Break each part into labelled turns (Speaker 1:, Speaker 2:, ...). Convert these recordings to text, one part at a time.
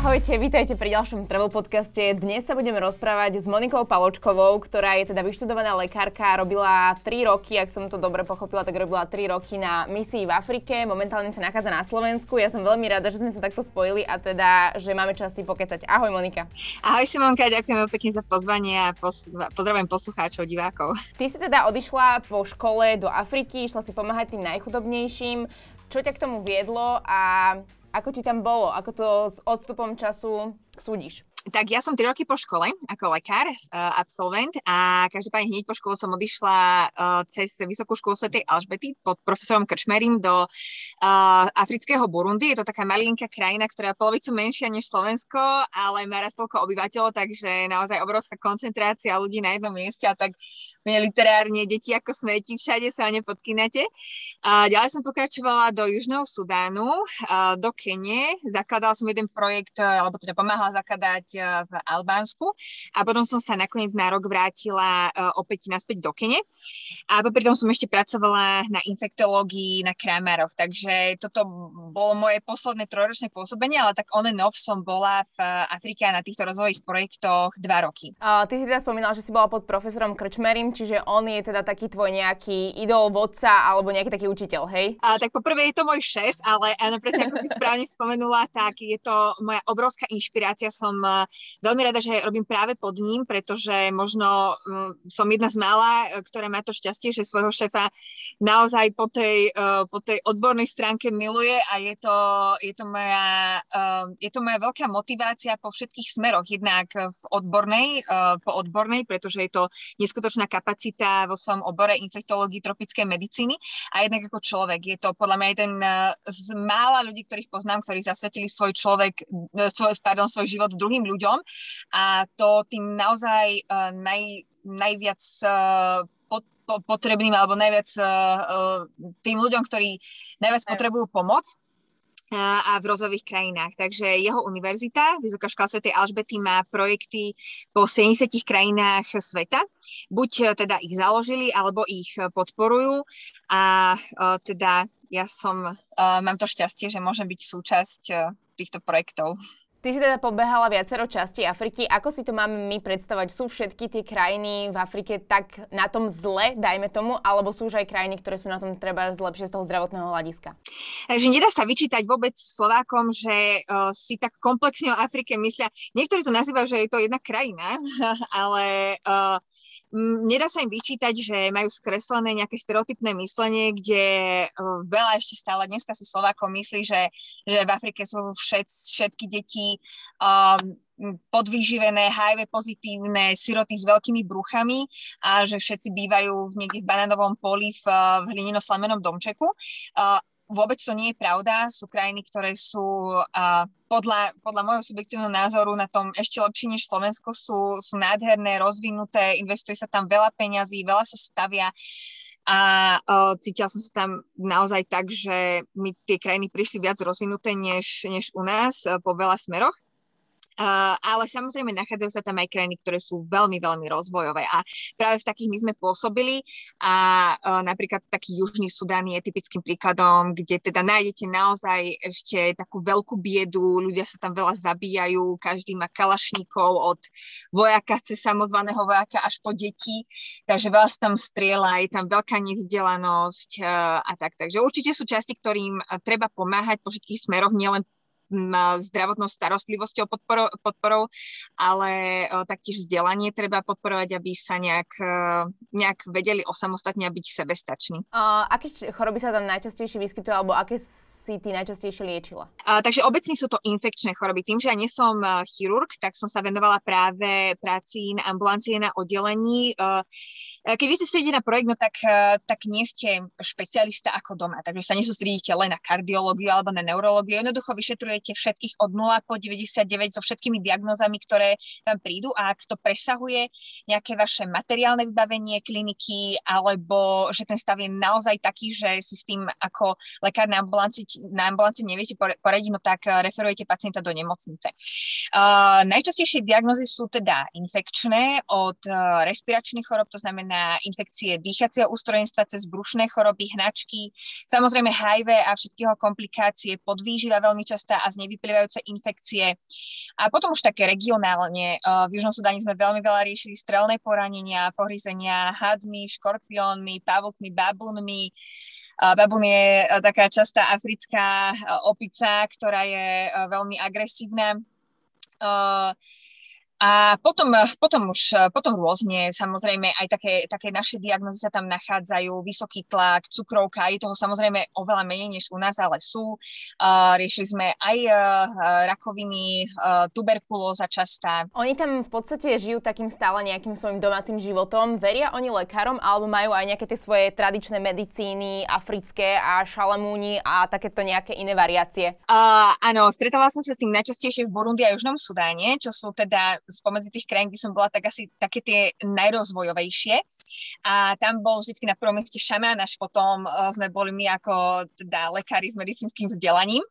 Speaker 1: Ahojte, vítajte pri ďalšom travel podcaste. Dnes sa budeme rozprávať s Monikou Paločkovou, ktorá je teda vyštudovaná lekárka, robila 3 roky, ak som to dobre pochopila, tak robila 3 roky na misii v Afrike, momentálne sa nachádza na Slovensku. Ja som veľmi rada, že sme sa takto spojili a teda, že máme čas si pokecať. Ahoj Monika.
Speaker 2: Ahoj Simonka, ďakujem pekne za pozvanie a pos- pozdravujem poslucháčov, divákov.
Speaker 1: Ty si teda odišla po škole do Afriky, išla si pomáhať tým najchudobnejším. Čo ťa k tomu viedlo a ako ti tam bolo? Ako to s odstupom času súdiš?
Speaker 2: Tak ja som 3 roky po škole ako lekár, uh, absolvent a každopádne hneď po škole som odišla uh, cez Vysokú školu Sv. Alžbety pod profesorom Krčmerim do uh, afrického Burundi. Je to taká malinká krajina, ktorá je polovicu menšia než Slovensko, ale má raz toľko obyvateľov, takže naozaj obrovská koncentrácia ľudí na jednom mieste a tak literárne deti ako smeti, všade sa nepodkynete. A ďalej som pokračovala do Južného Sudánu, do Kene. Zakladala som jeden projekt, alebo teda pomáhala zakladať v Albánsku a potom som sa nakoniec na rok vrátila opäť naspäť do Kene. A popri tom som ešte pracovala na infektológii na Kramároch, takže toto bolo moje posledné trojročné pôsobenie, ale tak on and off som bola v Afrike na týchto rozvojových projektoch dva roky.
Speaker 1: A ty si teda spomínala, že si bola pod profesorom Krčmerim, čiže on je teda taký tvoj nejaký idol, vodca alebo nejaký taký učiteľ, hej?
Speaker 2: A, tak poprvé je to môj šéf, ale áno, presne ako si správne spomenula, tak je to moja obrovská inšpirácia. Som uh, veľmi rada, že robím práve pod ním, pretože možno uh, som jedna z mála, uh, ktorá má to šťastie, že svojho šéfa naozaj po tej, uh, po tej odbornej stránke miluje a je to, je to, moja, je to moja veľká motivácia po všetkých smeroch. Jednak v odbornej, po odbornej, pretože je to neskutočná kapacita vo svojom obore infektológii tropickej medicíny. A jednak ako človek. Je to podľa mňa jeden eh, z mála ľudí, ktorých poznám, ktorí zasvetili svoj človek, eh, svoj, pardon, svoj život druhým ľuďom. A to tým naozaj uh, naj, najviac potrebným alebo najviac tým ľuďom, ktorí najviac potrebujú pomoc a v rozových krajinách. Takže jeho univerzita, Vysoká škola Sv. Alžbety, má projekty po 70 krajinách sveta. Buď e, teda ich založili, alebo ich podporujú a e, teda ja som, e, mám to šťastie, že môžem byť súčasť týchto projektov.
Speaker 1: Ty si teda pobehala viacero častí Afriky. Ako si to máme my predstavať? Sú všetky tie krajiny v Afrike tak na tom zle, dajme tomu, alebo sú už aj krajiny, ktoré sú na tom treba zlepšie z toho zdravotného hľadiska?
Speaker 2: Takže nedá sa vyčítať vôbec Slovákom, že uh, si tak komplexne o Afrike myslia. Niektorí to nazývajú, že je to jedna krajina, ale uh, nedá sa im vyčítať, že majú skreslené nejaké stereotypné myslenie, kde veľa ešte stále dneska si Slovákov myslí, že, že v Afrike sú všet, všetky deti um, podvyživené, HIV pozitívne, siroty s veľkými bruchami a že všetci bývajú niekde v banánovom poli v, v hlinino-slamenom domčeku. Uh, vôbec to nie je pravda. Sú krajiny, ktoré sú uh, podľa, podľa môjho subjektívneho názoru na tom ešte lepšie než Slovensko. Sú, sú nádherné, rozvinuté, investuje sa tam veľa peňazí, veľa sa stavia a uh, cítila som sa tam naozaj tak, že mi tie krajiny prišli viac rozvinuté než, než u nás po veľa smeroch. Ale samozrejme nachádzajú sa tam aj krajiny, ktoré sú veľmi, veľmi rozvojové a práve v takých my sme pôsobili a uh, napríklad taký Južný Sudán je typickým príkladom, kde teda nájdete naozaj ešte takú veľkú biedu, ľudia sa tam veľa zabíjajú, každý má kalašníkov od vojaka cez samozvaného vojaka až po deti, takže veľa sa tam strieľa, je tam veľká nevzdelanosť uh, a tak. Takže určite sú časti, ktorým treba pomáhať po všetkých smeroch, nielen zdravotnou starostlivosťou podporou, podporou ale taktiež vzdelanie treba podporovať, aby sa nejak, e, nejak vedeli osamostatne a byť sebestační.
Speaker 1: Uh, aké choroby sa tam najčastejšie vyskytujú, alebo aké si ty najčastejšie liečila?
Speaker 2: Uh, takže obecne sú to infekčné choroby. Tým, že ja nie som uh, chirurg, tak som sa venovala práve práci na ambulancie na oddelení. Uh, E, keď vy ste na projekt, no tak, e, tak nie ste špecialista ako doma, takže sa nesústredíte len na kardiológiu alebo na neurológiu. Jednoducho vyšetrujete všetkých od 0 po 99 so všetkými diagnózami, ktoré vám prídu a ak to presahuje nejaké vaše materiálne vybavenie kliniky alebo že ten stav je naozaj taký, že si s tým ako lekár na ambulanci, na ambulanci neviete poradiť, no tak e, referujete pacienta do nemocnice. Uh, najčastejšie diagnózy sú teda infekčné od respiračných chorob, to znamená na infekcie dýchacieho ústrojenstva cez brušné choroby, hnačky, samozrejme HIV a všetky jeho komplikácie, podvýživa veľmi častá a z nevyplývajúce infekcie. A potom už také regionálne. V Južnom Sudáne sme veľmi veľa riešili strelné poranenia, pohryzenia hadmi, škorpiónmi, pavukmi, babunmi, Babun je taká častá africká opica, ktorá je veľmi agresívna. A potom, potom už, potom rôzne, samozrejme, aj také, také naše diagnózy sa tam nachádzajú, vysoký tlak, cukrovka, je toho samozrejme oveľa menej než u nás, ale sú. Uh, riešili sme aj uh, rakoviny, uh, tuberkulóza častá.
Speaker 1: Oni tam v podstate žijú takým stále nejakým svojim domácim životom. Veria oni lekárom alebo majú aj nejaké tie svoje tradičné medicíny, africké a šalamúni a takéto nejaké iné variácie?
Speaker 2: Uh, áno, stretávala som sa s tým najčastejšie v Burundi a Južnom Sudáne, čo sú teda spomedzi tých krajín, kde som bola, tak asi také tie najrozvojovejšie. A tam bol vždy na prvom mieste šamán, až potom uh, sme boli my ako teda lekári s medicínskym vzdelaním.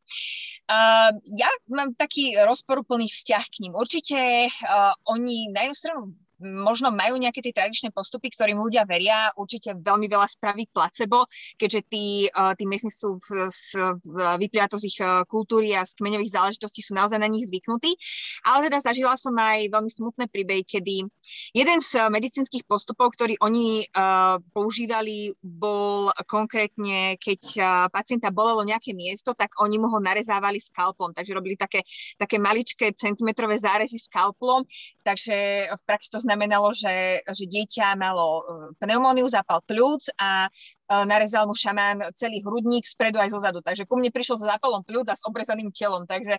Speaker 2: Uh, ja mám taký rozporuplný vzťah k ním. Určite uh, oni na jednu stranu možno majú nejaké tie tradičné postupy, ktorým ľudia veria, určite veľmi veľa spraví placebo, keďže tí, uh, tí miestni sú, v, v, vyplýva to z ich uh, kultúry a z kmeňových záležitostí sú naozaj na nich zvyknutí. Ale teda zažila som aj veľmi smutné príbehy, kedy jeden z medicínskych postupov, ktorý oni uh, používali, bol konkrétne, keď uh, pacienta bolelo nejaké miesto, tak oni mu ho narezávali skalplom, takže robili také, také maličké centimetrové zárezy skalplom, takže v praxi to znamenalo, že, že dieťa malo e, pneumóniu, zápal plúc a e, narezal mu šamán celý hrudník spredu aj zozadu. Takže ku mne prišiel s zápalom plúc a s obrezaným telom. Takže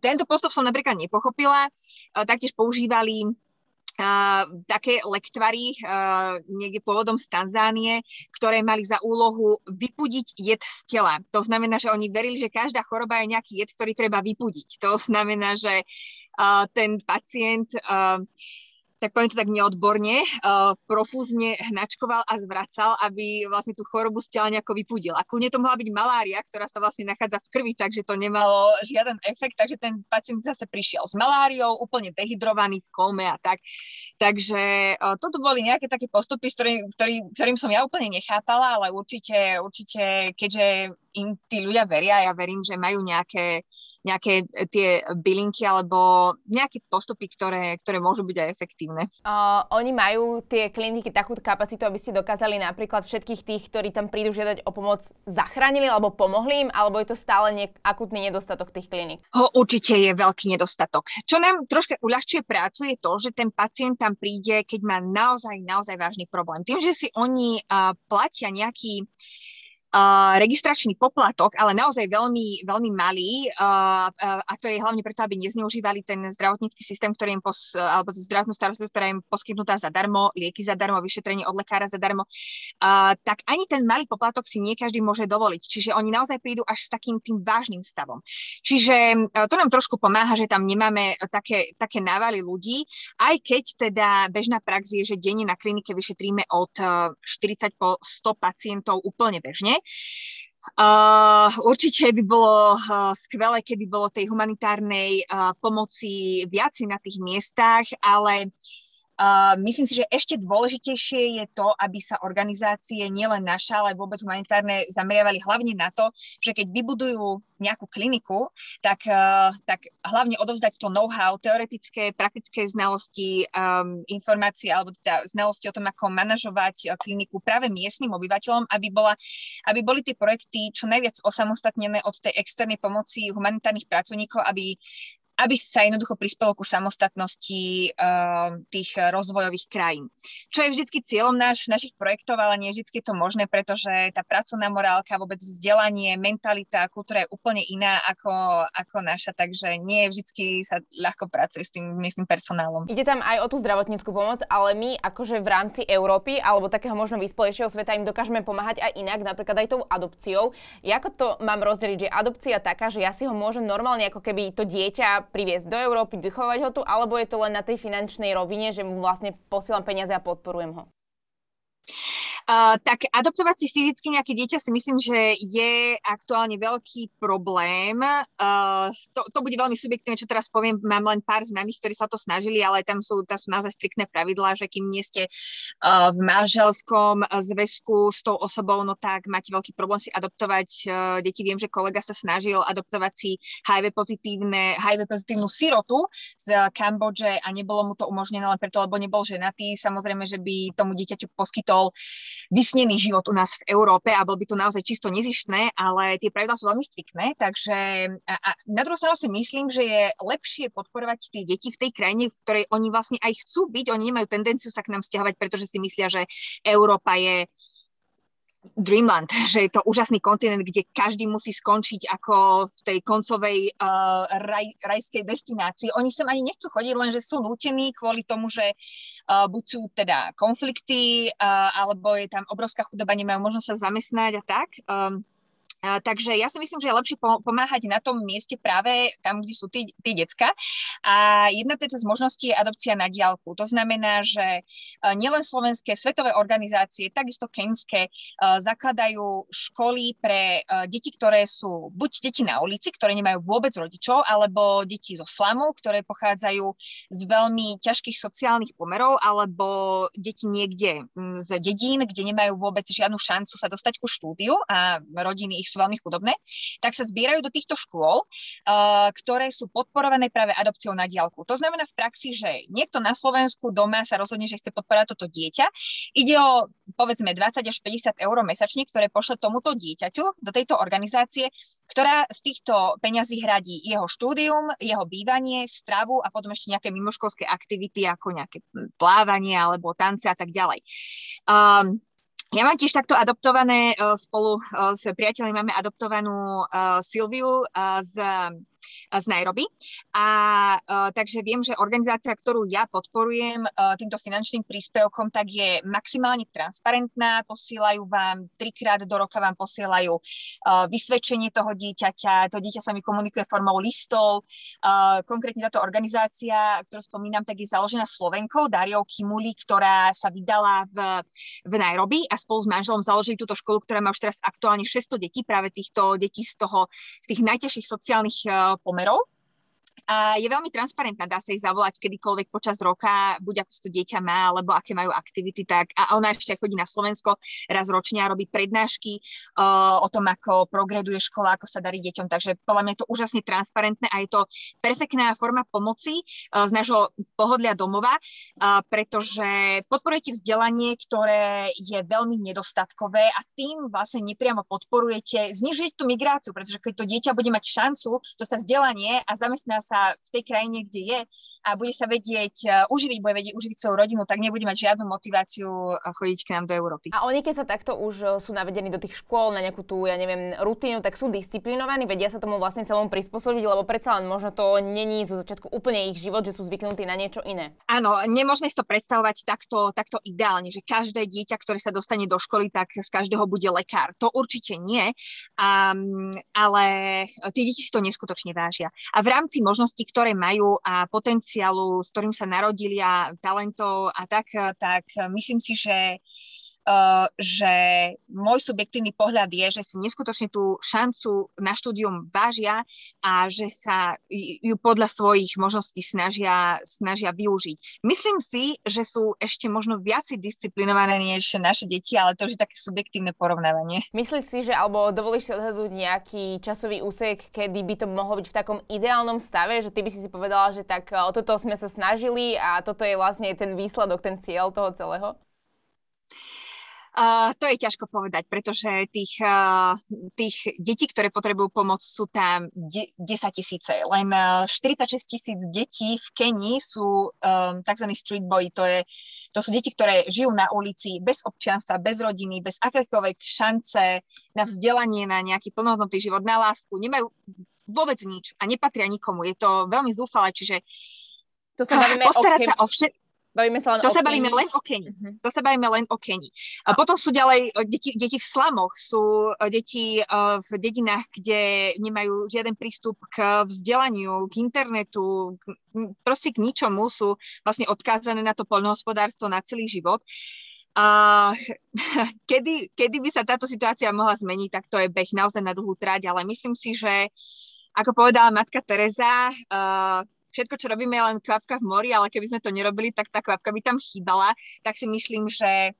Speaker 2: tento postup som napríklad nepochopila. E, taktiež používali Uh, také lektvary uh, niekde pôvodom z Tanzánie, ktoré mali za úlohu vypudiť jed z tela. To znamená, že oni verili, že každá choroba je nejaký jed, ktorý treba vypudiť. To znamená, že uh, ten pacient uh, tak poviem to tak neodborne, uh, profúzne hnačkoval a zvracal, aby vlastne tú chorobu tela nejako vypudil. A kľudne to mohla byť malária, ktorá sa vlastne nachádza v krvi, takže to nemalo žiaden efekt, takže ten pacient zase prišiel s maláriou, úplne dehydrovaný v kome a tak. Takže uh, toto boli nejaké také postupy, s ktorým, ktorý, ktorým som ja úplne nechápala, ale určite, určite, keďže im tí ľudia veria, ja verím, že majú nejaké nejaké e, tie bylinky alebo nejaké postupy, ktoré, ktoré môžu byť aj efektívne.
Speaker 1: Uh, oni majú tie kliniky takú kapacitu, aby ste dokázali napríklad všetkých tých, ktorí tam prídu žiadať o pomoc, zachránili alebo pomohli im, alebo je to stále ne- akutný nedostatok tých klinik?
Speaker 2: Ho, určite je veľký nedostatok. Čo nám troška uľahčuje prácu je to, že ten pacient tam príde, keď má naozaj, naozaj vážny problém. Tým, že si oni uh, platia nejaký Registračný poplatok, ale naozaj veľmi, veľmi malý uh, uh, a to je hlavne preto, aby nezneužívali ten zdravotnícky systém, ktorý im pos, alebo zdravotnú starostlivosť, ktorá im poskytnutá zadarmo, lieky zadarmo, vyšetrenie od lekára zadarmo, uh, tak ani ten malý poplatok si nie každý môže dovoliť. Čiže oni naozaj prídu až s takým tým vážnym stavom. Čiže uh, to nám trošku pomáha, že tam nemáme také, také návaly ľudí, aj keď teda bežná prax je, že denne na klinike vyšetríme od uh, 40 po 100 pacientov úplne bežne. Uh, určite by bolo uh, skvelé, keby bolo tej humanitárnej uh, pomoci viacej na tých miestach, ale Uh, myslím si, že ešte dôležitejšie je to, aby sa organizácie, nielen naša, ale vôbec humanitárne, zameriavali hlavne na to, že keď vybudujú nejakú kliniku, tak, uh, tak hlavne odovzdať to know-how, teoretické, praktické znalosti, um, informácie alebo teda znalosti o tom, ako manažovať kliniku práve miestnym obyvateľom, aby, bola, aby boli tie projekty čo najviac osamostatnené od tej externej pomoci humanitárnych pracovníkov, aby aby sa jednoducho prispelo ku samostatnosti uh, tých rozvojových krajín. Čo je vždycky cieľom naš, našich projektov, ale nie vždy je to možné, pretože tá pracovná morálka, vôbec vzdelanie, mentalita, kultúra je úplne iná ako, ako naša, takže nie vždy sa ľahko pracuje s tým miestnym personálom.
Speaker 1: Ide tam aj o tú zdravotníckú pomoc, ale my akože v rámci Európy alebo takého možno vyspelejšieho sveta im dokážeme pomáhať aj inak, napríklad aj tou adopciou. Ako to mám rozdeliť, že adopcia taká, že ja si ho môžem normálne ako keby to dieťa priviesť do Európy, vychovať ho tu, alebo je to len na tej finančnej rovine, že mu vlastne posielam peniaze a podporujem ho?
Speaker 2: Tak adoptovať si fyzicky nejaké dieťa si myslím, že je aktuálne veľký problém. Uh, to, to bude veľmi subjektívne, čo teraz poviem. Mám len pár známych, ktorí sa to snažili, ale tam sú, tam sú naozaj striktné pravidlá, že kým nie ste uh, v manželskom zväzku s tou osobou, no tak máte veľký problém si adoptovať uh, deti. Viem, že kolega sa snažil adoptovať si HIV, pozitívne, HIV pozitívnu sirotu z Kambodže a nebolo mu to umožnené len preto, lebo nebol ženatý. Samozrejme, že by tomu dieťaťu poskytol vysnený život u nás v Európe a bol by to naozaj čisto nezištné, ale tie pravidlá sú veľmi striktné, takže a, na druhú stranu si myslím, že je lepšie podporovať tie deti v tej krajine, v ktorej oni vlastne aj chcú byť, oni nemajú tendenciu sa k nám stiahovať, pretože si myslia, že Európa je Dreamland, že je to úžasný kontinent, kde každý musí skončiť ako v tej koncovej uh, raj, rajskej destinácii. Oni sem ani nechcú chodiť, lenže sú nútení kvôli tomu, že uh, buď sú teda konflikty, uh, alebo je tam obrovská chudoba, nemajú možnosť sa zamestnať a tak. Um, takže ja si myslím, že je lepšie pomáhať na tom mieste práve tam, kde sú tí, tí decka. A jedna teda z možností je adopcia na diálku. To znamená, že e, nielen slovenské svetové organizácie, takisto keňské, e, zakladajú školy pre e, deti, ktoré sú buď deti na ulici, ktoré nemajú vôbec rodičov, alebo deti zo slamu, ktoré pochádzajú z veľmi ťažkých sociálnych pomerov, alebo deti niekde z dedín, kde nemajú vôbec žiadnu šancu sa dostať ku štúdiu a rodiny ich sú veľmi chudobné, tak sa zbierajú do týchto škôl, uh, ktoré sú podporované práve adopciou na diálku. To znamená v praxi, že niekto na Slovensku doma sa rozhodne, že chce podporovať toto dieťa. Ide o povedzme 20 až 50 eur mesačne, ktoré pošle tomuto dieťaťu do tejto organizácie, ktorá z týchto peňazí hradí jeho štúdium, jeho bývanie, stravu a potom ešte nejaké mimoškolské aktivity ako nejaké plávanie alebo tance a tak ďalej. Um, ja mám tiež takto adoptované, uh, spolu uh, s priateľmi máme adoptovanú uh, Silviu z z Nairobi. A uh, takže viem, že organizácia, ktorú ja podporujem uh, týmto finančným príspevkom, tak je maximálne transparentná, posielajú vám trikrát do roka vám posielajú uh, vysvedčenie toho dieťaťa, to dieťa sa mi komunikuje formou listov. Uh, konkrétne táto organizácia, ktorú spomínam, tak je založená Slovenkou, Dariou Kimuli, ktorá sa vydala v, v Nairobi a spolu s manželom založili túto školu, ktorá má už teraz aktuálne 600 detí, práve týchto detí z toho, z tých najťažších sociálnych pomerov a je veľmi transparentná, dá sa ich zavolať kedykoľvek počas roka, buď ako si to dieťa má, alebo aké majú aktivity, tak a ona ešte chodí na Slovensko raz ročne a robí prednášky uh, o tom, ako progreduje škola, ako sa darí deťom, takže podľa mňa je to úžasne transparentné a je to perfektná forma pomoci uh, z nášho pohodlia domova, uh, pretože podporujete vzdelanie, ktoré je veľmi nedostatkové a tým vlastne nepriamo podporujete, znižujete tú migráciu, pretože keď to dieťa bude mať šancu dostať vzdelanie a zamestná sa v tej krajine, kde je a bude sa vedieť uh, uživiť, bude vedieť uživiť svoju rodinu, tak nebude mať žiadnu motiváciu uh, chodiť k nám do Európy.
Speaker 1: A oni, keď sa takto už uh, sú navedení do tých škôl na nejakú tú, ja neviem, rutínu, tak sú disciplinovaní, vedia sa tomu vlastne celom prispôsobiť, lebo predsa len možno to není zo začiatku úplne ich život, že sú zvyknutí na niečo iné.
Speaker 2: Áno, nemôžeme si to predstavovať takto, takto ideálne, že každé dieťa, ktoré sa dostane do školy, tak z každého bude lekár. To určite nie, um, ale tie deti si to neskutočne vážia. A v rámci možností, ktoré majú a potenciálu, s ktorým sa narodili a talentov a tak, tak myslím si, že že môj subjektívny pohľad je, že si neskutočne tú šancu na štúdium vážia a že sa ju podľa svojich možností snažia, snažia využiť. Myslím si, že sú ešte možno viac disciplinované než naše deti, ale to je také subjektívne porovnávanie.
Speaker 1: Myslíš si, že alebo dovolíš si odhadnúť nejaký časový úsek, kedy by to mohlo byť v takom ideálnom stave, že ty by si si povedala, že tak o toto sme sa snažili a toto je vlastne ten výsledok, ten cieľ toho celého?
Speaker 2: Uh, to je ťažko povedať, pretože tých, uh, tých detí, ktoré potrebujú pomoc, sú tam de- 10 tisíce. Len uh, 46 tisíc detí v Kenii sú um, tzv. street boy, to, je, to sú deti, ktoré žijú na ulici bez občianstva, bez rodiny, bez akékoľvek šance na vzdelanie, na nejaký plnohodnotný život, na lásku. Nemajú vôbec nič a nepatria nikomu. Je to veľmi zúfalé, čiže
Speaker 1: to sa bavíme
Speaker 2: postarať o sa o všetko
Speaker 1: Bavíme sa len
Speaker 2: to
Speaker 1: o
Speaker 2: sa bavíme len o Keni. Uh-huh. To sa bavíme len o Keni. A potom sú ďalej deti, deti v slamoch, sú deti uh, v dedinách, kde nemajú žiaden prístup k vzdelaniu, k internetu, k, proste k ničomu, sú vlastne odkázané na to poľnohospodárstvo na celý život. Uh, kedy, kedy by sa táto situácia mohla zmeniť, tak to je beh naozaj na dlhú trať, ale myslím si, že ako povedala matka Teresa, uh, všetko, čo robíme, je len kvapka v mori, ale keby sme to nerobili, tak tá kvapka by tam chýbala. Tak si myslím, že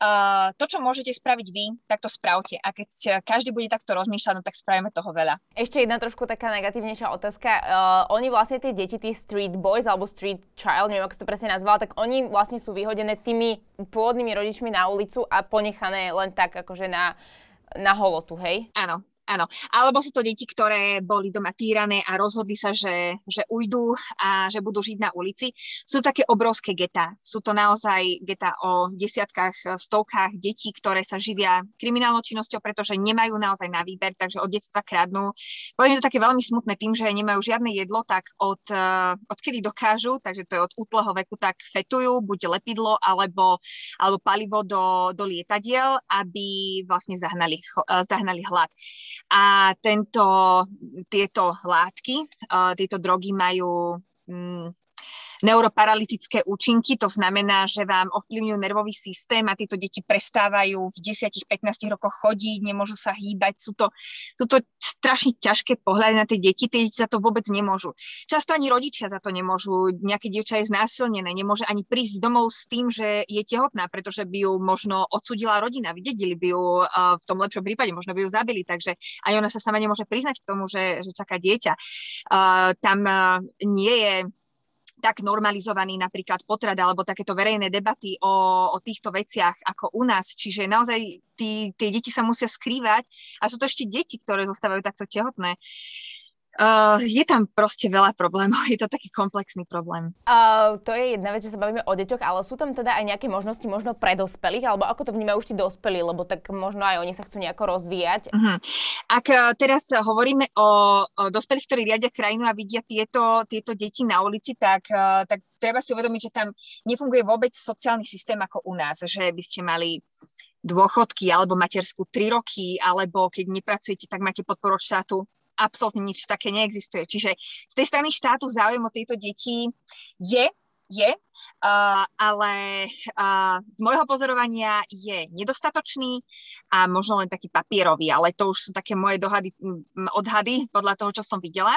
Speaker 2: uh, to, čo môžete spraviť vy, tak to spravte. A keď každý bude takto rozmýšľať, no tak spravíme toho veľa.
Speaker 1: Ešte jedna trošku taká negatívnejšia otázka. Uh, oni vlastne tie deti, tí street boys alebo street child, neviem, ako to presne nazvala, tak oni vlastne sú vyhodené tými pôvodnými rodičmi na ulicu a ponechané len tak akože na na holotu, hej?
Speaker 2: Áno, Áno, alebo sú to deti, ktoré boli doma týrané a rozhodli sa, že, že ujdú a že budú žiť na ulici. Sú také obrovské geta. Sú to naozaj geta o desiatkách, stovkách detí, ktoré sa živia kriminálnou činnosťou, pretože nemajú naozaj na výber, takže od detstva kradnú. Poviem, že to také veľmi smutné tým, že nemajú žiadne jedlo, tak od, uh, odkedy dokážu, takže to je od útleho veku, tak fetujú buď lepidlo alebo, alebo palivo do, do lietadiel, aby vlastne zahnali, uh, zahnali hlad. A tento, tieto látky, uh, tieto drogy majú um, neuroparalytické účinky, to znamená, že vám ovplyvňujú nervový systém a tieto deti prestávajú v 10-15 rokoch chodiť, nemôžu sa hýbať. Sú to, sú to strašne ťažké pohľady na tie deti, tie deti za to vôbec nemôžu. Často ani rodičia za to nemôžu. Nejaké dievča je znásilnené, nemôže ani prísť domov s tým, že je tehotná, pretože by ju možno odsudila rodina, vydedili by ju v tom lepšom prípade, možno by ju zabili, takže aj ona sa sama nemôže priznať k tomu, že, že čaká dieťa. Tam nie je tak normalizovaný napríklad potrat alebo takéto verejné debaty o, o týchto veciach ako u nás. Čiže naozaj tí, tie deti sa musia skrývať a sú to ešte deti, ktoré zostávajú takto tehotné. Uh, je tam proste veľa problémov, je to taký komplexný problém.
Speaker 1: Uh, to je jedna vec, že sa bavíme o deťoch, ale sú tam teda aj nejaké možnosti možno pre dospelých, alebo ako to vnímajú už tí dospelí, lebo tak možno aj oni sa chcú nejako rozvíjať.
Speaker 2: Uh-huh. Ak uh, teraz hovoríme o, o dospelých, ktorí riadia krajinu a vidia tieto, tieto deti na ulici, tak, uh, tak treba si uvedomiť, že tam nefunguje vôbec sociálny systém ako u nás, že by ste mali dôchodky alebo materskú 3 roky, alebo keď nepracujete, tak máte podporu štátu absolútne nič také neexistuje. Čiže z tej strany štátu záujem o tieto deti je, je, uh, ale uh, z môjho pozorovania je nedostatočný a možno len taký papierový, ale to už sú také moje dohady, odhady podľa toho, čo som videla.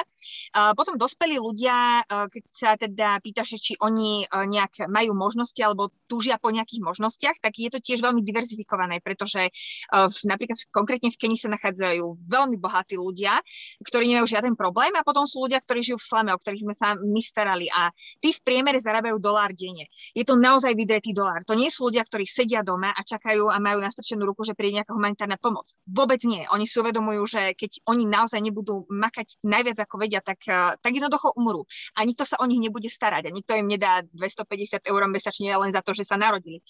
Speaker 2: Potom dospelí ľudia, keď sa teda pýtaš, či oni nejak majú možnosti alebo túžia po nejakých možnostiach, tak je to tiež veľmi diverzifikované, pretože napríklad konkrétne v Keni sa nachádzajú veľmi bohatí ľudia, ktorí nemajú žiaden problém a potom sú ľudia, ktorí žijú v slame, o ktorých sme sa my starali a tí v priemere zarábajú dolár denne. Je to naozaj vydretý dolár. To nie sú ľudia, ktorí sedia doma a čakajú a majú nastrčenú ruku, že príde nejaká humanitárna pomoc. Vôbec nie. Oni si uvedomujú, že keď oni naozaj nebudú makať najviac ako vedia, tak, eh, tak jednoducho umrú. A nikto sa o nich nebude starať. A nikto im nedá 250 eur mesačne len za to, že sa narodili.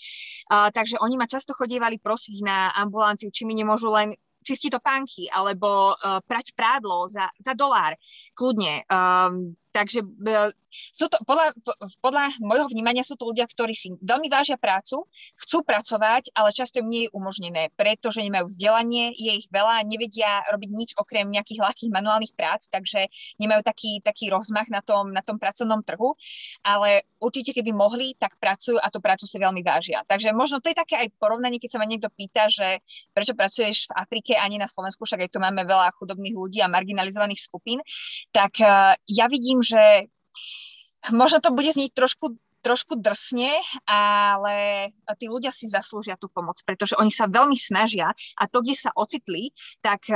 Speaker 2: Uh, takže oni ma často chodievali prosiť na ambulanciu, či mi nemôžu len čistiť topánky alebo uh, prať prádlo za, za dolár. Kľudne. Um, takže uh, sú to, podľa, podľa môjho vnímania sú to ľudia, ktorí si veľmi vážia prácu, chcú pracovať, ale často im nie je umožnené, pretože nemajú vzdelanie, je ich veľa, nevedia robiť nič okrem nejakých ľahkých manuálnych prác, takže nemajú taký, taký rozmach na tom, na tom pracovnom trhu, ale určite keby mohli, tak pracujú a tú prácu si veľmi vážia. Takže možno to je také aj porovnanie, keď sa ma niekto pýta, že prečo pracuješ v Afrike ani na Slovensku, však aj tu máme veľa chudobných ľudí a marginalizovaných skupín, tak uh, ja vidím, že Možno to bude znieť trošku trošku drsne, ale tí ľudia si zaslúžia tú pomoc, pretože oni sa veľmi snažia a to, kde sa ocitli, tak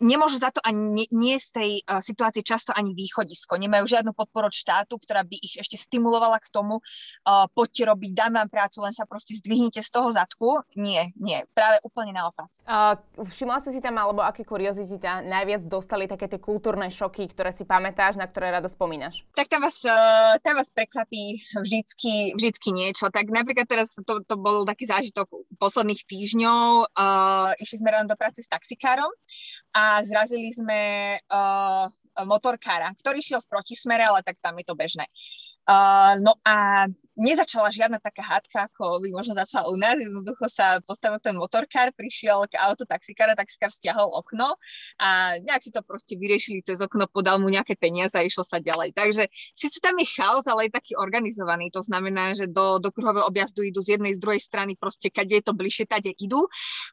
Speaker 2: nemôžu za to ani nie, nie z tej uh, situácie často ani východisko. Nemajú žiadnu podporu od štátu, ktorá by ich ešte stimulovala k tomu, uh, poďte robiť, dám vám prácu, len sa proste zdvihnite z toho zadku. Nie, nie, práve úplne naopak.
Speaker 1: Uh, všimla si si tam, alebo aké kuriozity tam najviac dostali také tie kultúrne šoky, ktoré si pamätáš, na ktoré rada spomínaš?
Speaker 2: Tak tam vás, uh, tam vás prekvapí vždycky, vždycky niečo. Tak napríklad teraz to, to bol taký zážitok posledných týždňov. Uh, išli sme ráno do práce s taxikárom a zrazili sme uh, motorkára, ktorý šiel v protismere, ale tak tam je to bežné. Uh, no a nezačala žiadna taká hádka, ako by možno začala u nás. Jednoducho sa postavil ten motorkár, prišiel k auto taxikára, taxikár stiahol okno a nejak si to proste vyriešili cez okno, podal mu nejaké peniaze a išlo sa ďalej. Takže síce tam je chaos, ale je taký organizovaný. To znamená, že do, do kruhového objazdu idú z jednej, z druhej strany, proste keď je to bližšie, tade idú.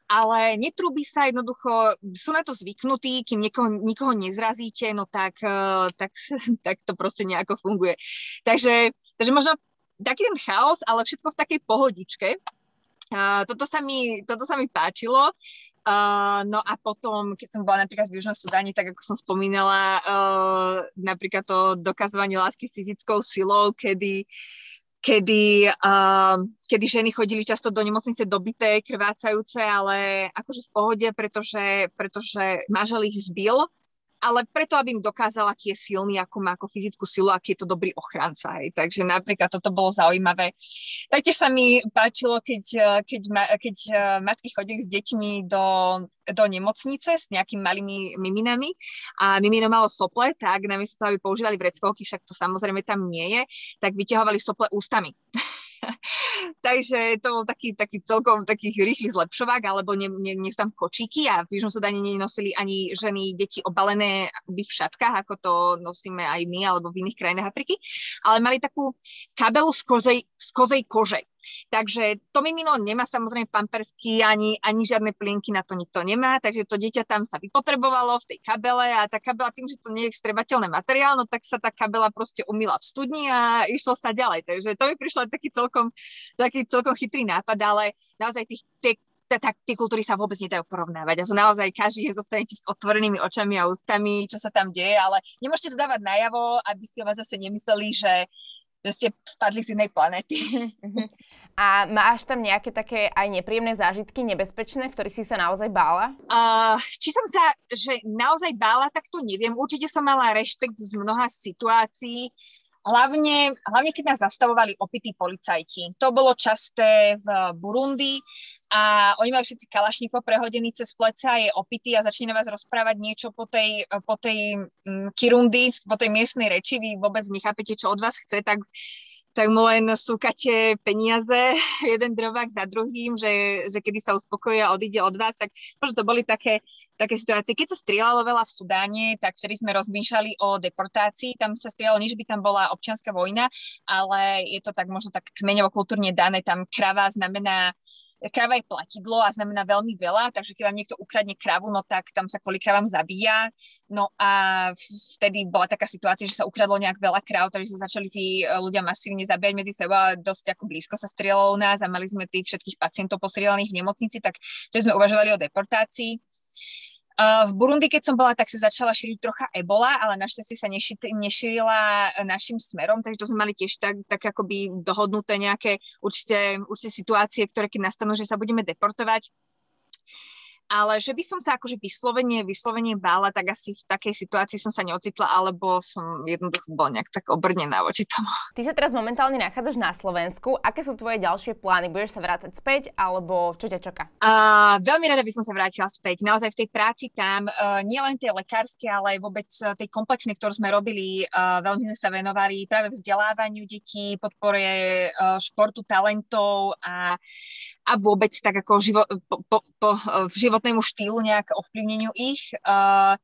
Speaker 2: Ale netrúbi sa jednoducho, sú na to zvyknutí, kým niekoho, nikoho nezrazíte, no tak, eh, tak, tak to proste nejako funguje. Takže, takže možno taký ten chaos, ale všetko v takej pohodičke. Uh, toto, sa mi, toto sa mi páčilo. Uh, no a potom, keď som bola napríklad v Južnom Sudáne, tak ako som spomínala, uh, napríklad to dokazovanie lásky fyzickou silou, kedy kedy, uh, kedy ženy chodili často do nemocnice dobité, krvácajúce, ale akože v pohode, pretože, pretože manžel ich zbil ale preto, aby im dokázal, aký je silný, ako má ako fyzickú silu, aký je to dobrý ochranca. Hej. Takže napríklad toto bolo zaujímavé. Taktiež sa mi páčilo, keď, keď, ma, keď eh, matky chodili s deťmi do, do nemocnice s nejakými malými miminami a mimino malo sople, tak namiesto toho, aby používali vreckovky, však to samozrejme tam nie je, tak vyťahovali sople ústami. Takže to bol taký, taký celkom taký rýchly zlepšovák, alebo nie, nie sú tam kočíky a v Južnom Sudáne nenosili ani ženy deti obalené akoby v šatkách, ako to nosíme aj my alebo v iných krajinách Afriky, ale mali takú kabelu z kozej, z kozej kože. Takže to mimino nemá samozrejme pampersky ani, ani žiadne plienky, na to nikto nemá, takže to dieťa tam sa vypotrebovalo v tej kabele a tá kabela tým, že to nie je vstrebateľné materiál, no tak sa tá kabela proste umila v studni a išlo sa ďalej. Takže to mi prišlo taký celkom, taký celkom chytrý nápad, ale naozaj tých, tie, tak tie kultúry sa vôbec nedajú porovnávať. A sú naozaj každý je zostanete s otvorenými očami a ústami, čo sa tam deje, ale nemôžete to dávať najavo, aby si o vás zase nemysleli, že že ste spadli z inej planety.
Speaker 1: Mhm. A máš tam nejaké také aj nepríjemné zážitky, nebezpečné, v ktorých si sa naozaj bála?
Speaker 2: Uh, či som sa, že naozaj bála, tak to neviem. Určite som mala rešpekt z mnoha situácií. Hlavne, hlavne keď nás zastavovali opití policajti. To bolo časté v Burundi a oni majú všetci kalašníkov prehodený cez pleca, je opitý a začne na vás rozprávať niečo po tej, po tej um, kirundy, po tej miestnej reči, vy vôbec nechápete, čo od vás chce, tak tak mu len súkate peniaze, jeden drovák za druhým, že, že kedy sa uspokojí a odíde od vás, tak možno to boli také, také situácie. Keď sa strieľalo veľa v Sudáne, tak vtedy sme rozmýšľali o deportácii, tam sa strieľalo, nie by tam bola občianská vojna, ale je to tak možno tak kmeňovo kultúrne dané, tam krava znamená kráva je platidlo a znamená veľmi veľa, takže keď vám niekto ukradne krávu, no tak tam sa kvôli kravám zabíja. No a vtedy bola taká situácia, že sa ukradlo nejak veľa kráv, takže sa začali tí e, ľudia masívne zabíjať medzi sebou a dosť ako blízko sa strieľalo u nás a mali sme tých všetkých pacientov postrieľaných v nemocnici, tak že sme uvažovali o deportácii. V Burundi, keď som bola, tak sa začala šíriť trocha ebola, ale našťastie sa nešírila našim smerom, takže to sme mali tiež tak, tak akoby dohodnuté nejaké určité, určité situácie, ktoré keď nastanú, že sa budeme deportovať, ale že by som sa akože vyslovene, vyslovene bála, tak asi v takej situácii som sa neocitla, alebo som jednoducho bola nejak tak obrnená voči tomu.
Speaker 1: Ty sa teraz momentálne nachádzaš na Slovensku. Aké sú tvoje ďalšie plány? Budeš sa vrácať späť, alebo čo ťa čaká?
Speaker 2: Uh, veľmi rada by som sa vrátila späť. Naozaj v tej práci tam, uh, nielen tej lekárskej, ale aj vôbec tej komplexnej, ktorú sme robili, uh, veľmi sme sa venovali práve vzdelávaniu detí, podpore uh, športu, talentov a a vôbec tak ako živo, po, po, po, v životnému štýlu nejak ovplyvneniu ich. Uh,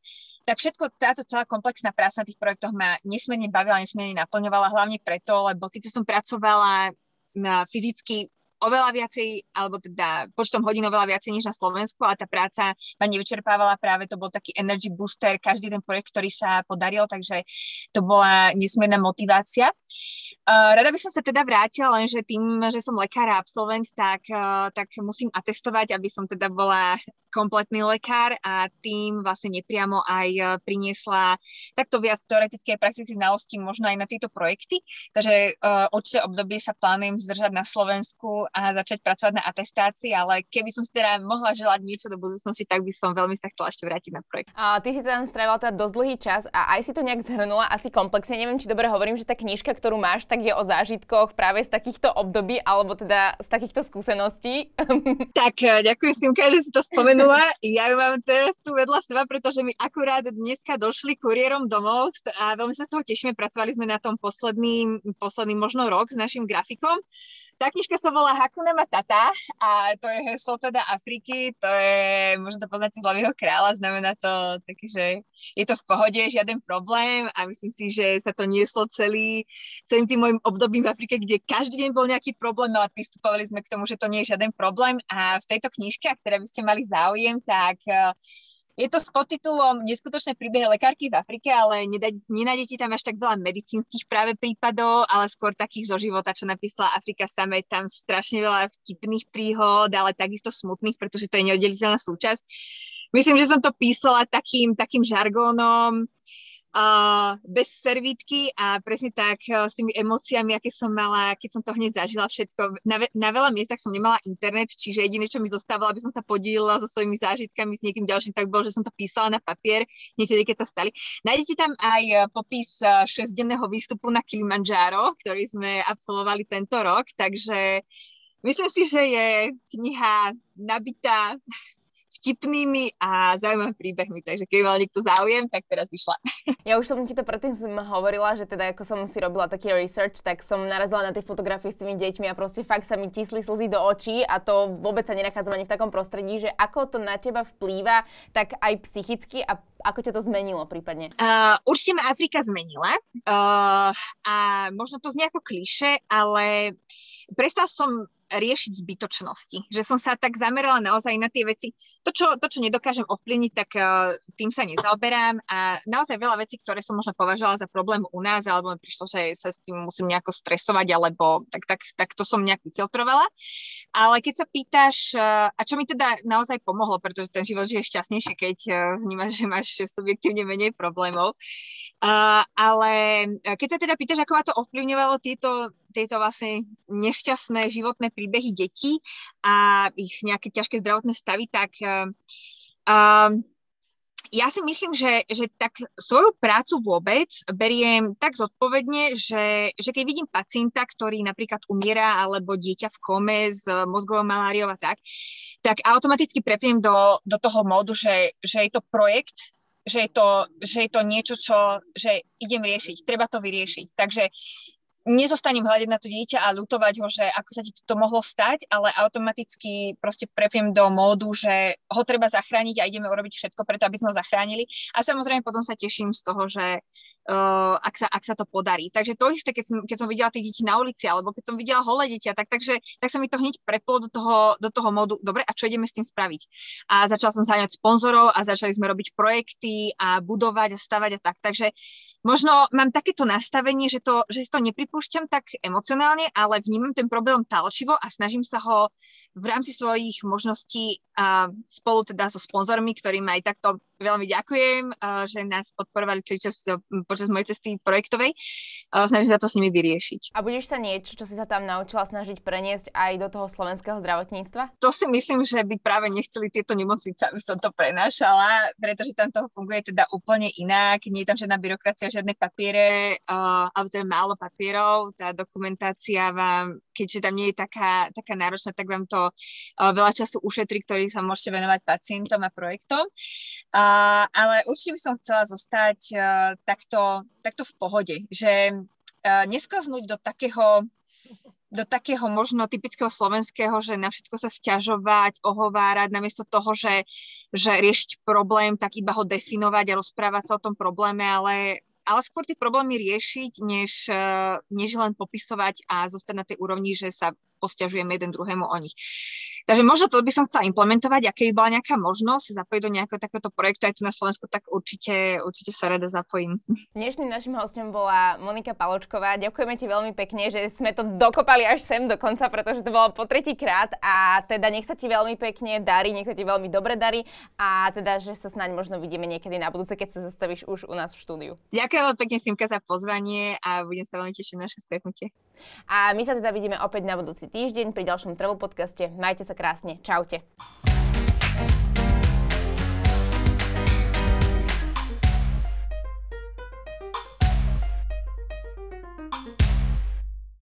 Speaker 2: tak všetko, táto celá komplexná práca na tých projektoch ma nesmierne bavila, nesmierne naplňovala, hlavne preto, lebo síce som pracovala na fyzicky oveľa viacej, alebo teda počtom hodín oveľa viacej než na Slovensku, ale tá práca ma nevyčerpávala, práve to bol taký energy booster, každý ten projekt, ktorý sa podaril, takže to bola nesmierna motivácia. Rada by som sa teda vrátila, lenže tým, že som lekár a absolvent, tak, tak musím atestovať, aby som teda bola kompletný lekár a tým vlastne nepriamo aj e, priniesla takto viac teoretické praktické znalosti možno aj na tieto projekty. Takže uh, určite obdobie sa plánujem zdržať na Slovensku a začať pracovať na atestácii, ale keby som si teda mohla želať niečo do budúcnosti, tak by som veľmi sa chcela ešte vrátiť na projekt.
Speaker 1: A ty si tam strávila teda dosť dlhý čas a aj si to nejak zhrnula asi komplexne. Neviem, či dobre hovorím, že tá knižka, ktorú máš, tak je o zážitkoch práve z takýchto období alebo teda z takýchto skúseností.
Speaker 2: Tak, ďakujem Simka, že si to spomenul spomenula. Ja ju mám teraz tu vedľa seba, pretože mi akurát dneska došli kuriérom domov a veľmi sa z toho tešíme. Pracovali sme na tom posledný, posledný možno rok s našim grafikom tá knižka sa volá Hakuna Matata a to je heslo teda Afriky, to je, možno to poznať z hlavného kráľa, znamená to také, že je to v pohode, žiaden problém a myslím si, že sa to nieslo celý, celým tým môjim obdobím v Afrike, kde každý deň bol nejaký problém, no a pristupovali sme k tomu, že to nie je žiaden problém a v tejto knižke, ktoré by ste mali záujem, tak je to s podtitulom Neskutočné príbehy lekárky v Afrike, ale nenájdete tam až tak veľa medicínskych práve prípadov, ale skôr takých zo života, čo napísala Afrika Same. Tam strašne veľa vtipných príhod, ale takisto smutných, pretože to je neoddeliteľná súčasť. Myslím, že som to písala takým, takým žargónom, bez servítky a presne tak uh, s tými emóciami, aké som mala, keď som to hneď zažila všetko. Na, na veľa miestach som nemala internet, čiže jediné, čo mi zostávalo, aby som sa podielila so svojimi zážitkami s niekým ďalším, tak bolo, že som to písala na papier, niekedy, keď sa stali. Nájdete tam aj uh, popis uh, šesťdenného výstupu na Kilimanjaro, ktorý sme absolvovali tento rok, takže myslím si, že je kniha nabitá vtipnými a zaujímavými príbehmi, takže keď mal niekto záujem, tak teraz vyšla.
Speaker 1: Ja už som ti to predtým hovorila, že teda ako som si robila taký research, tak som narazila na tie fotografie s tými deťmi a proste fakt sa mi tisli slzy do očí a to vôbec sa nenachádzam ani v takom prostredí, že ako to na teba vplýva, tak aj psychicky a ako ťa to zmenilo prípadne?
Speaker 2: Uh, určite ma Afrika zmenila uh, a možno to znie ako kliše, ale prestal som riešiť zbytočnosti. Že som sa tak zamerala naozaj na tie veci. To, čo, to, čo nedokážem ovplyvniť, tak uh, tým sa nezaoberám a naozaj veľa vecí, ktoré som možno považovala za problém u nás, alebo mi prišlo, že sa s tým musím nejako stresovať, alebo tak, tak, tak to som nejak vyfiltrovala. Ale keď sa pýtaš, uh, a čo mi teda naozaj pomohlo, pretože ten život je šťastnejší, keď uh, vnímaš, že máš subjektívne menej problémov. Uh, ale keď sa teda pýtaš, ako ma to ovplyvňovalo tieto tieto vlastne nešťastné životné príbehy detí a ich nejaké ťažké zdravotné stavy, tak uh, ja si myslím, že, že tak svoju prácu vôbec beriem tak zodpovedne, že, že keď vidím pacienta, ktorý napríklad umiera alebo dieťa v kome s mozgovou maláriou a tak, tak automaticky prepnem do, do toho módu, že, že je to projekt, že je to, že je to niečo, čo že idem riešiť, treba to vyriešiť. Takže nezostanem hľadiť na to dieťa a lutovať ho, že ako sa ti to mohlo stať, ale automaticky proste prepiem do módu, že ho treba zachrániť a ideme urobiť všetko preto, aby sme ho zachránili. A samozrejme potom sa teším z toho, že uh, ak, sa, ak sa to podarí. Takže to isté, keď som, keď som videla tých detí na ulici, alebo keď som videla holé dieťa, tak, takže, tak sa mi to hneď preplo do toho, do toho módu, dobre, a čo ideme s tým spraviť? A začala som zaňať sponzorov a začali sme robiť projekty a budovať a stavať a tak. Takže možno mám takéto nastavenie, že, to, že si to nepripúšťam tak emocionálne, ale vnímam ten problém palčivo a snažím sa ho v rámci svojich možností a spolu teda so sponzormi, ktorým aj takto veľmi ďakujem, že nás podporovali celý čas počas mojej cesty projektovej. Snažím sa to s nimi vyriešiť.
Speaker 1: A budeš sa niečo, čo si sa tam naučila, snažiť preniesť aj do toho slovenského zdravotníctva?
Speaker 2: To si myslím, že by práve nechceli tieto nemocnice, aby som to prenášala, pretože tam toho funguje teda úplne inak. Nie je tam žiadna byrokracia, žiadne papiere, alebo teda málo papierov. Tá dokumentácia vám, keďže tam nie je taká, taká náročná, tak vám to veľa času ušetrí, ktorý sa môžete venovať pacientom a projektom. Uh, ale určite by som chcela zostať uh, takto, takto v pohode, že uh, nesklznúť do takého do takého možno typického slovenského, že na všetko sa stiažovať, ohovárať, namiesto toho, že, že riešiť problém, tak iba ho definovať a rozprávať sa o tom probléme, ale ale skôr tie problémy riešiť, než, než len popisovať a zostať na tej úrovni, že sa posťažujeme jeden druhému o nich. Takže možno to by som chcela implementovať, a by bola nejaká možnosť zapojiť do nejakého takéhoto projektu aj tu na Slovensku, tak určite, určite sa rada zapojím.
Speaker 1: Dnešným našim hostom bola Monika Paločková. Ďakujeme ti veľmi pekne, že sme to dokopali až sem do konca, pretože to bolo po tretí krát a teda nech sa ti veľmi pekne darí, nech sa ti veľmi dobre darí a teda, že sa snáď možno vidíme niekedy na budúce, keď sa zastavíš už u nás v štúdiu.
Speaker 2: Ďakujem veľmi pekne Simka za pozvanie a budem sa veľmi tešiť na naše stretnutie.
Speaker 1: A my sa teda vidíme opäť na budúci týždeň pri ďalšom Travel podcaste. Majte sa krásne. Čaute.